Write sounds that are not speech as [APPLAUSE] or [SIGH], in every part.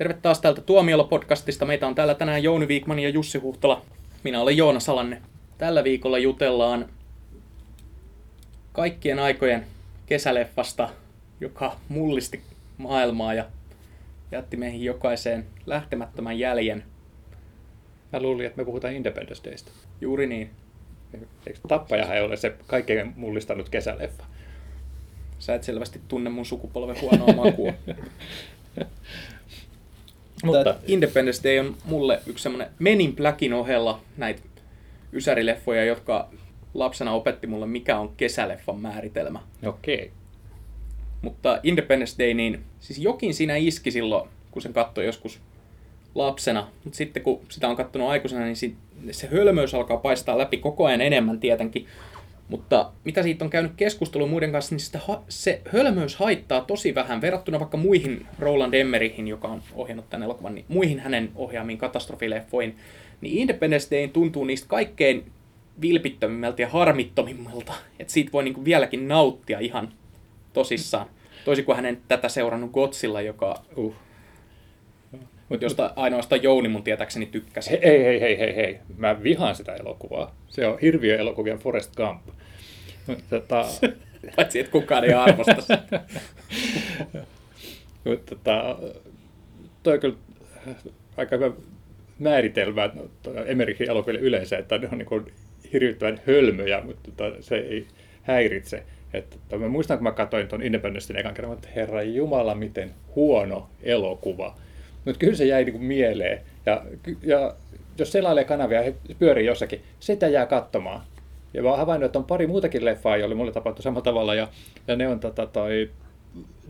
Terve taas täältä Tuomiolla-podcastista. Meitä on täällä tänään Jouni Viikman ja Jussi Huhtola. Minä olen Joona Salanne. Tällä viikolla jutellaan kaikkien aikojen kesäleffasta, joka mullisti maailmaa ja jätti meihin jokaiseen lähtemättömän jäljen. Mä luulin, että me puhutaan Independence Daysta. Juuri niin. Eikö Tappajahan ei ole se kaikkein mullistanut kesäleffa? Sä et selvästi tunne mun sukupolven huonoa makua. [LAUGHS] Mutta Independence Day on mulle yksi semmoinen Menin Blackin ohella näitä ysärileffoja, jotka lapsena opetti mulle, mikä on kesäleffan määritelmä. Okei. Okay. Mutta Independence Day, niin siis jokin siinä iski silloin, kun sen katsoi joskus lapsena. Mutta sitten kun sitä on katsonut aikuisena, niin se hölmöys alkaa paistaa läpi koko ajan enemmän tietenkin. Mutta mitä siitä on käynyt keskustelu muiden kanssa, niin sitä, se hölmöys haittaa tosi vähän verrattuna vaikka muihin Roland Emmerihin, joka on ohjannut tämän elokuvan, niin muihin hänen ohjaamiin katastrofileffoihin. Niin Independence Day tuntuu niistä kaikkein vilpittömimmältä ja harmittomimmalta. Että siitä voi niinku vieläkin nauttia ihan tosissaan. Toisin kuin hänen tätä seurannut Godzilla, joka... Uh. Mutta josta ainoastaan Jouni mun tietääkseni tykkäsi. Hei, hei, hei, hei, hei. Mä vihaan sitä elokuvaa. Se on hirviö elokuvien Forest Gump. Tota... [LAUGHS] Paitsi, että kukaan ei arvosta sitä. [LAUGHS] Mutta tota, toi on kyllä aika hyvä määritelmä Emerichin elokuville yleensä, että ne on niin hirvittävän hölmöjä, mutta tota, se ei häiritse. Että, että mä muistan, kun mä katsoin tuon Independencein ekan kerran, että herra Jumala, miten huono elokuva. Mutta kyllä se jäi niin kuin mieleen. Ja, ja jos selailee kanavia ja pyörii jossakin, sitä jää katsomaan. Ja mä oon havainnut, että on pari muutakin leffaa, joille mulle tapahtui samalla tavalla, ja, ja ne on tota, toi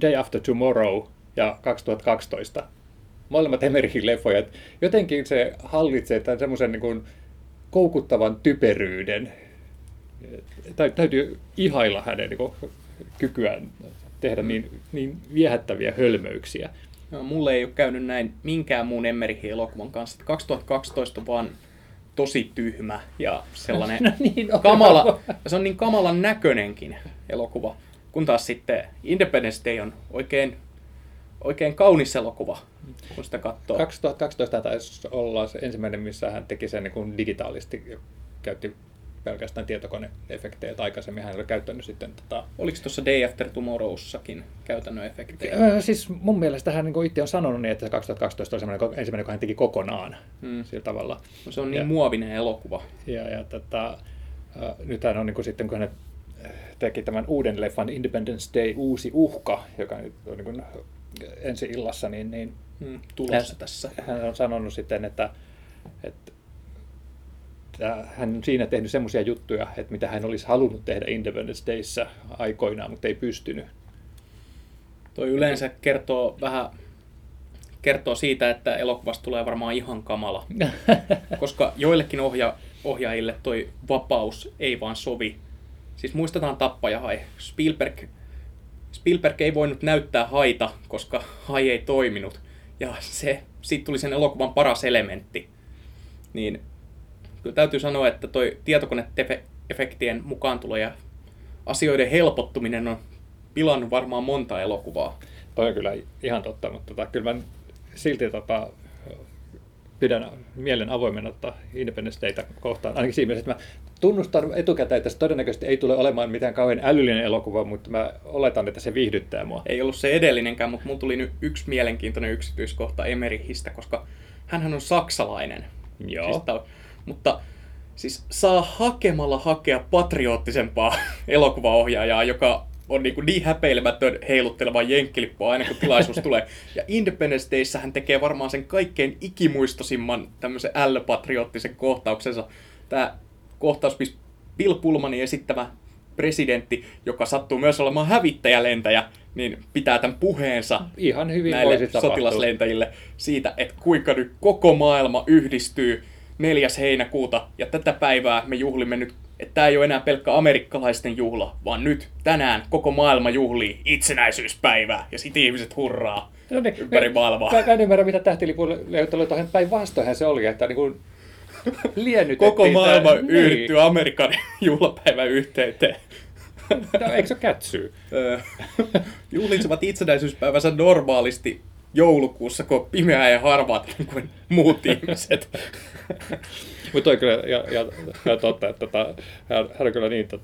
Day After Tomorrow ja 2012. Molemmat Emerichin leffoja. Jotenkin se hallitsee tämän semmoisen niin koukuttavan typeryyden. Täytyy ihailla hänen niin kuin, kykyään tehdä niin, niin viehättäviä hölmöyksiä. No, mulle ei ole käynyt näin minkään muun Emmerichin elokuvan kanssa. 2012 on vaan tosi tyhmä ja sellainen [LAUGHS] no niin, kamala, se on niin kamalan näköinenkin elokuva. Kun taas sitten Independence Day on oikein, oikein kaunis elokuva, kun sitä katsoo. 2012 taisi olla se ensimmäinen, missä hän teki sen niin digitaalisti, käytti pelkästään tietokoneefektejä, että aikaisemmin hän oli käyttänyt sitten... Tota... Oliko tuossa Day After Tomorrowssakin käytännön efektejä? Öö, siis mun mielestä hän niin itse on sanonut niin, että 2012 oli ensimmäinen, kun hän teki kokonaan hmm. sillä tavalla. No, se on niin ja, muovinen elokuva. Ja, ja tota, äh, nyt hän on niin kuin sitten, kun hän teki tämän uuden leffan Independence Day Uusi uhka, joka nyt on niin kuin ensi illassa, niin, niin hmm, tulossa hän, tässä. Hän on sanonut sitten, että, että hän on siinä tehnyt semmoisia juttuja, että mitä hän olisi halunnut tehdä Independence Dayssä aikoinaan, mutta ei pystynyt. Toi yleensä kertoo vähän kertoo siitä, että elokuvasta tulee varmaan ihan kamala. [LAUGHS] Koska joillekin ohja, ohjaajille toi vapaus ei vaan sovi. Siis muistetaan tappaja hai. Spielberg, Spielberg ei voinut näyttää haita, koska hai ei toiminut. Ja se, siitä tuli sen elokuvan paras elementti. Niin kyllä täytyy sanoa, että toi tietokoneefektien mukaantulo ja asioiden helpottuminen on pilannut varmaan monta elokuvaa. Toi on kyllä ihan totta, mutta tota, kyllä mä silti tota, pidän mielen avoimena ottaa Independence Dayta kohtaan. Ainakin siinä mielessä, että mä tunnustan etukäteen, että se todennäköisesti ei tule olemaan mitään kauhean älyllinen elokuva, mutta mä oletan, että se viihdyttää mua. Ei ollut se edellinenkään, mutta mulla tuli nyt yksi mielenkiintoinen yksityiskohta Emerihistä, koska hän on saksalainen. Joo. Siis mutta siis saa hakemalla hakea patrioottisempaa [LAUGHS] elokuvaohjaajaa, joka on niin, niin häpeilemätön heilutteleva jenkkilippu aina kun tilaisuus tulee. Ja Independence Dayssä hän tekee varmaan sen kaikkein ikimuistosimman tämmöisen ällöpatriottisen kohtauksensa. Tämä kohtaus, missä Bill Pullmanin esittämä presidentti, joka sattuu myös olemaan hävittäjälentäjä, niin pitää tämän puheensa Ihan hyvin näille sotilaslentäjille siitä, että kuinka nyt koko maailma yhdistyy 4. heinäkuuta, ja tätä päivää me juhlimme nyt, että tämä ei ole enää pelkkä amerikkalaisten juhla, vaan nyt tänään koko maailma juhlii itsenäisyyspäivää, ja sitten ihmiset hurraa no niin, ympäri maailmaa. Mä, mä en ymmärrä, mitä tähtilipun leijottelu tuohon päinvastoinhan se oli, että [LAUGHS] niin kuin Koko maailma tämän, yhdyttyy niin. Amerikan [LAUGHS] juhlapäivän yhteyteen. No, eikö se kätsyy? [LAUGHS] Juhlitsevat itsenäisyyspäivänsä normaalisti joulukuussa, kun on pimeää ja harvaat niin kuin muut ihmiset. [LAUGHS] Mutta on kyllä ja, ja, ja totta, että tota, hän, hän on kyllä niin tot,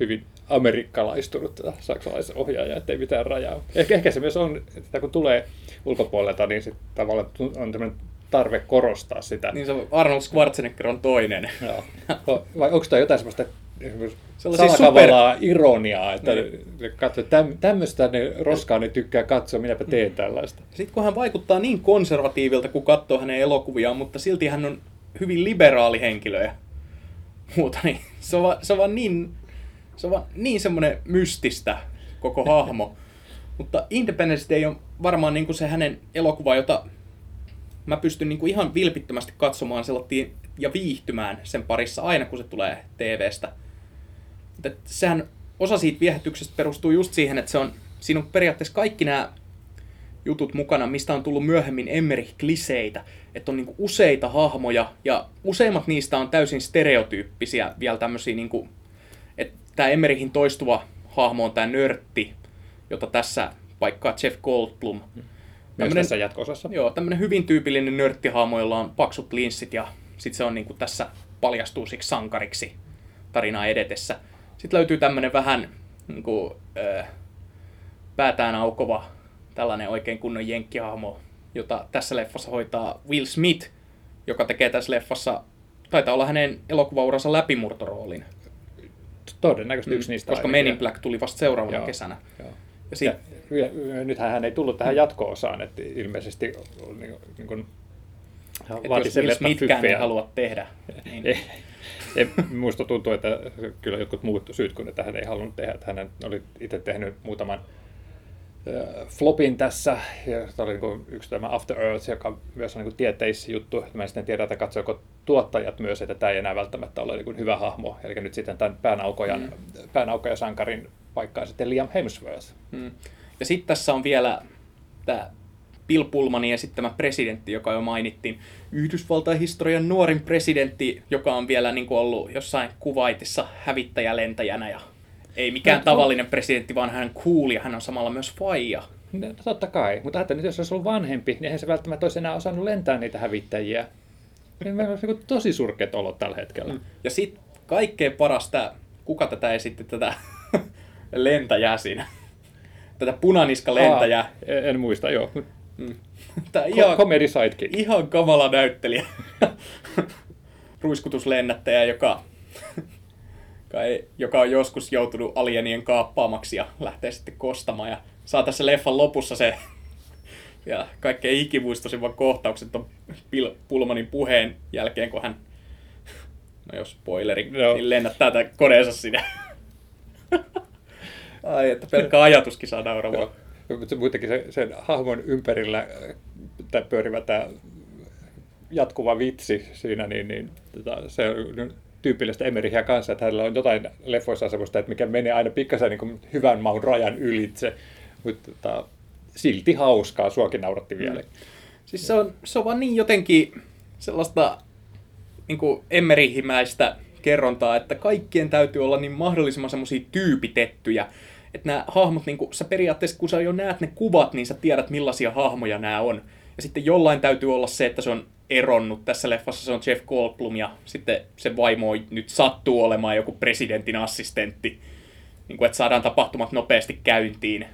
hyvin amerikkalaistunut tätä saksalaisen ohjaaja, ettei mitään rajaa. Ehkä, ehkä se myös on, että kun tulee ulkopuolelta, niin sitten tavallaan on tämmöinen tarve korostaa sitä. Niin se Arnold Schwarzenegger on toinen. Joo. Vai onko tämä jotain semmoista salakavalaa super... ironiaa, että niin. katso, täm, tämmöistä ne roskaa ne tykkää katsoa, minäpä teen tällaista. Sitten kun hän vaikuttaa niin konservatiivilta, kun katsoo hänen elokuviaan, mutta silti hän on hyvin liberaali henkilö ja muuta, niin se on, vaan, se on vaan niin, se on vaan niin semmoinen mystistä koko hahmo. [LAUGHS] mutta Independence Day on varmaan niin kuin se hänen elokuva, jota mä pystyn niin kuin ihan vilpittömästi katsomaan ja viihtymään sen parissa aina, kun se tulee TVstä. Että sehän, osa siitä viehätyksestä perustuu just siihen, että se on, siinä on periaatteessa kaikki nämä jutut mukana, mistä on tullut myöhemmin Emmerich-kliseitä. Että on niinku useita hahmoja, ja useimmat niistä on täysin stereotyyppisiä, vielä tämmöisiä, niinku, että tämä Emmerichin toistuva hahmo on tämä nörtti, jota tässä paikkaa Jeff Goldblum. Myös tässä jatko-osassa. Joo, tämmöinen hyvin tyypillinen nörttihahmo, jolla on paksut linssit ja sitten se on niinku tässä paljastuu siksi sankariksi tarinaa edetessä. Sitten löytyy tämmöinen vähän niinku, äh, päätään aukova tällainen oikein kunnon jenkkihahmo, jota tässä leffassa hoitaa Will Smith, joka tekee tässä leffassa, taitaa olla hänen elokuvauransa läpimurtoroolin. Todennäköisesti mm, yksi niistä. Koska Men in Black tuli vasta seuraavana Joo. kesänä. Joo. Ja, sit... ja, nythän hän ei tullut tähän jatko-osaan, että ilmeisesti niin, niin kuin, vaati jos Will Smithkään ei halua tehdä. Niin. [LAUGHS] muista tuntuu, että kyllä jotkut muut syyt kuin että hän ei halunnut tehdä, että hän oli itse tehnyt muutaman flopin tässä, ja tämä oli niin yksi tämä After Earth, joka myös on niin tieteisjuttu. Mä en sitten tiedä, että katsoiko tuottajat myös, että tämä ei enää välttämättä ole niin hyvä hahmo. Eli nyt sitten tämän päänaukojan, mm. päänaukojan sankarin paikkaa sitten Liam Hemsworth. Mm. Ja sitten tässä on vielä tämä Bill Pullmanin esittämä presidentti, joka jo mainittiin. Yhdysvaltain historian nuorin presidentti, joka on vielä niin ollut jossain kuvaitissa hävittäjälentäjänä ja ei mikään no, tavallinen no. presidentti, vaan hän cool ja hän on samalla myös faija. No, totta kai, mutta ajattelin, että jos olisi ollut vanhempi, niin eihän se välttämättä olisi enää osannut lentää niitä hävittäjiä. Meillä on niin tosi surkeat olot tällä hetkellä. Mm. Ja sitten kaikkein parasta, kuka tätä esitti, tätä [LAUGHS] lentäjää siinä? Tätä punaniska lentäjää. En muista, joo. Mm. [LAUGHS] Tämä ihan, Comedy sidekick. Ihan kamala näyttelijä. [LAUGHS] Ruiskutuslennättäjä, joka [LAUGHS] joka on joskus joutunut alienien kaappaamaksi ja lähtee sitten kostamaan. Ja saa tässä leffan lopussa se ja kaikkein ikimuistoisimman kohtaukset on Pulmanin puheen jälkeen, kun hän, no jos spoileri, no. niin lennättää tämän koneensa sinne. Ai, että pelkkä ajatuskin saa nauramaan. Mutta muutenkin se, sen hahmon ympärillä tämä pyörivä tämä jatkuva vitsi siinä, niin, niin tota, se tyypillistä Emerichia kanssa, että hänellä on jotain leffoissa semmoista, että mikä menee aina pikkasen niin hyvän maun rajan ylitse, mutta tota, silti hauskaa, suakin nauratti vielä. Mm. Siis se on, se on vaan niin jotenkin sellaista niin Emerihimäistä kerrontaa, että kaikkien täytyy olla niin mahdollisimman semmoisia tyypitettyjä, että nämä hahmot, niin kuin, sä periaatteessa kun sä jo näet ne kuvat, niin sä tiedät millaisia hahmoja nämä on. Ja sitten jollain täytyy olla se, että se on eronnut. Tässä leffassa se on Jeff Goldblum ja sitten se vaimo nyt sattuu olemaan joku presidentin assistentti. Niin kuin, että saadaan tapahtumat nopeasti käyntiin.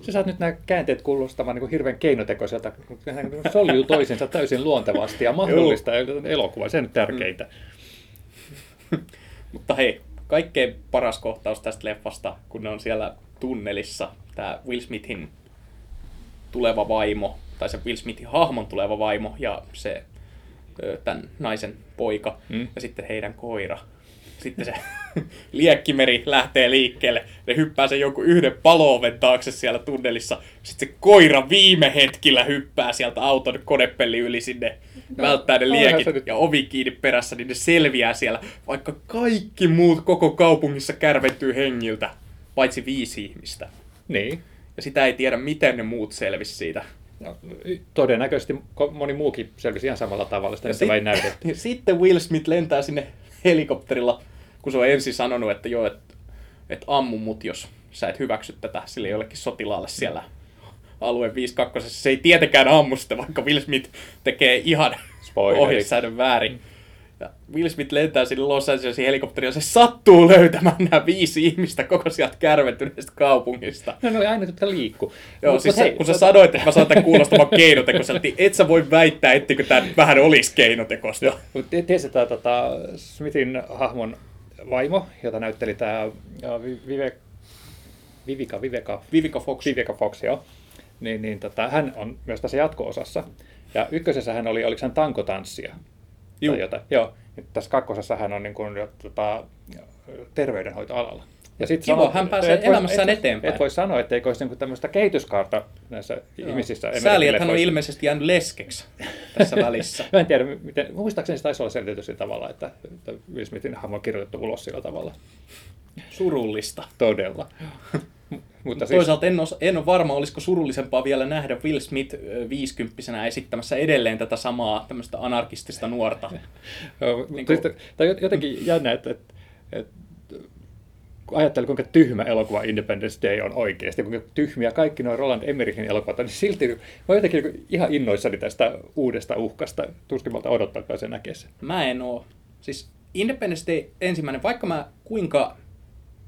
Sä saat nyt nämä käänteet kuulostamaan niin kuin hirveän keinotekoiselta. Hän soljuu toisensa täysin luontevasti ja mahdollista elokuva. Se on nyt tärkeintä. Mm. [LAUGHS] Mutta hei, kaikkein paras kohtaus tästä leffasta, kun ne on siellä tunnelissa, tämä Will Smithin tuleva vaimo tai se Will Smithin hahmon tuleva vaimo ja se tämän naisen poika mm. ja sitten heidän koira. Sitten se liekkimeri lähtee liikkeelle. Ne hyppää sen jonkun yhden palooven taakse siellä tunnelissa. Sitten se koira viime hetkillä hyppää sieltä auton konepelli yli sinne, no, välttää ne liekit ja ovi kiinni perässä, niin ne selviää siellä, vaikka kaikki muut koko kaupungissa kärventyy hengiltä, paitsi viisi ihmistä. Niin. Ja sitä ei tiedä, miten ne muut selvisi siitä. No, todennäköisesti moni muukin selvisi ihan samalla tavalla, sitä sit, ei näytetty. [LAUGHS] Sitten Will Smith lentää sinne helikopterilla, kun se on ensin sanonut, että joo, että et ammu mut, jos sä et hyväksy tätä sille jollekin sotilaalle siellä alue 52. Se ei tietenkään ammu sitä, vaikka Will Smith tekee ihan ohjesäädön väärin. Ja Will Smith lentää sinne Los Angelesin helikopterilla, se sattuu löytämään nämä viisi ihmistä koko sieltä kärventyneestä kaupungista. No ne oli aina, jotka liikkuu. Joo, Mut, siis hei, kun sä tot... sanoit, että mä saatan kuulostamaan keinotekoiselta, niin et sä voi väittää, etteikö tämä vähän olisi keinotekosta. Mutta tiesi tämä tota, Smithin hahmon vaimo, jota näytteli tämä Vive, Vivika, Viveka, Vivika Fox. Viveka Fox, joo. Niin, niin tota, hän on myös tässä jatko-osassa. Ja ykkösessä hän oli, oliko hän tankotanssia? Juu. Tai jotain. Joo. Nyt tässä kakkosessa hän on niin kuin, tota, terveydenhoitoalalla. Ja sit Kiva, sanoo, hän pääsee et elämässään et, eteenpäin. Et voi sanoa, etteikö olisi niinku tämmöistä kehityskaarta näissä Joo. ihmisissä. Sääli, että hän on ilmeisesti jäänyt leskeksi [LAUGHS] tässä välissä. [LAUGHS] Mä en tiedä, miten, muistaakseni se taisi olla selitetty sillä tavalla, että, että Will Smithin hahmo on kirjoitettu ulos sillä tavalla. Surullista. Todella. [LAUGHS] Mutta siis... Toisaalta en ole, en ole varma, olisiko surullisempaa vielä nähdä Will Smith 50 esittämässä edelleen tätä samaa tämmöistä anarkistista nuorta. [LAUGHS] niin kuin... Tai jotenkin jännä, että, että, että ajattelin, kuinka tyhmä elokuva Independence Day on oikeasti, kuinka tyhmiä kaikki nuo Roland Emmerich'n elokuvat, niin silti mä jotenkin ihan innoissani tästä uudesta uhkasta. Tuskin malta odottaa, se näkee sen. Mä en oo. Siis Independence Day ensimmäinen, vaikka mä kuinka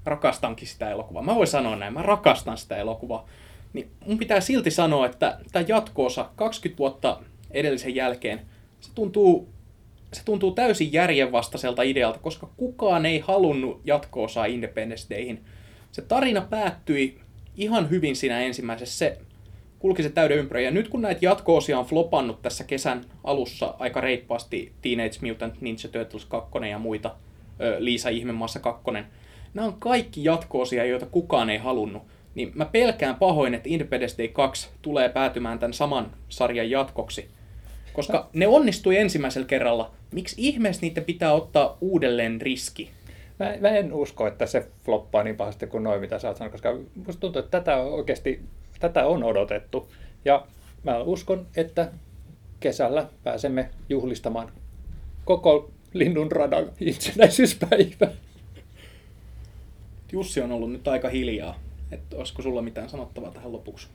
rakastankin sitä elokuvaa. Mä voin sanoa näin, mä rakastan sitä elokuvaa. Niin mun pitää silti sanoa, että tämä jatkoosa 20 vuotta edellisen jälkeen, se tuntuu, se tuntuu täysin järjenvastaiselta idealta, koska kukaan ei halunnut jatkoosaa Independence Dayhin. Se tarina päättyi ihan hyvin siinä ensimmäisessä. Se kulki se täyden ympärä. Ja nyt kun näitä jatkoosia on flopannut tässä kesän alussa aika reippaasti, Teenage Mutant Ninja Turtles 2 ja muita, Liisa Ihmemaassa 2, nämä on kaikki jatkoosia, joita kukaan ei halunnut. Niin mä pelkään pahoin, että Independence Day 2 tulee päätymään tämän saman sarjan jatkoksi. Koska ne onnistui ensimmäisellä kerralla. Miksi ihmeessä niitä pitää ottaa uudelleen riski? Mä, mä en usko, että se floppaa niin pahasti kuin noin, mitä sä oot sanonut, koska musta tuntuu, että tätä on oikeasti tätä on odotettu. Ja mä uskon, että kesällä pääsemme juhlistamaan koko Linnun radan itsenäisyyspäivää. Jussi on ollut nyt aika hiljaa. Että olisiko sulla mitään sanottavaa tähän lopuksi?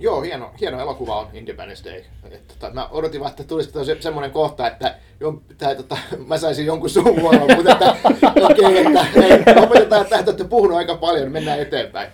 Joo, hieno, hieno elokuva on Independence Day. Et, tota, mä odotin vaan, että tulisi se, semmoinen kohta, että jon, tää, tota, mä saisin jonkun suun mutta että, [LAUGHS] okay, että, ei, opetetaan, että te olette puhunut aika paljon, mennään eteenpäin.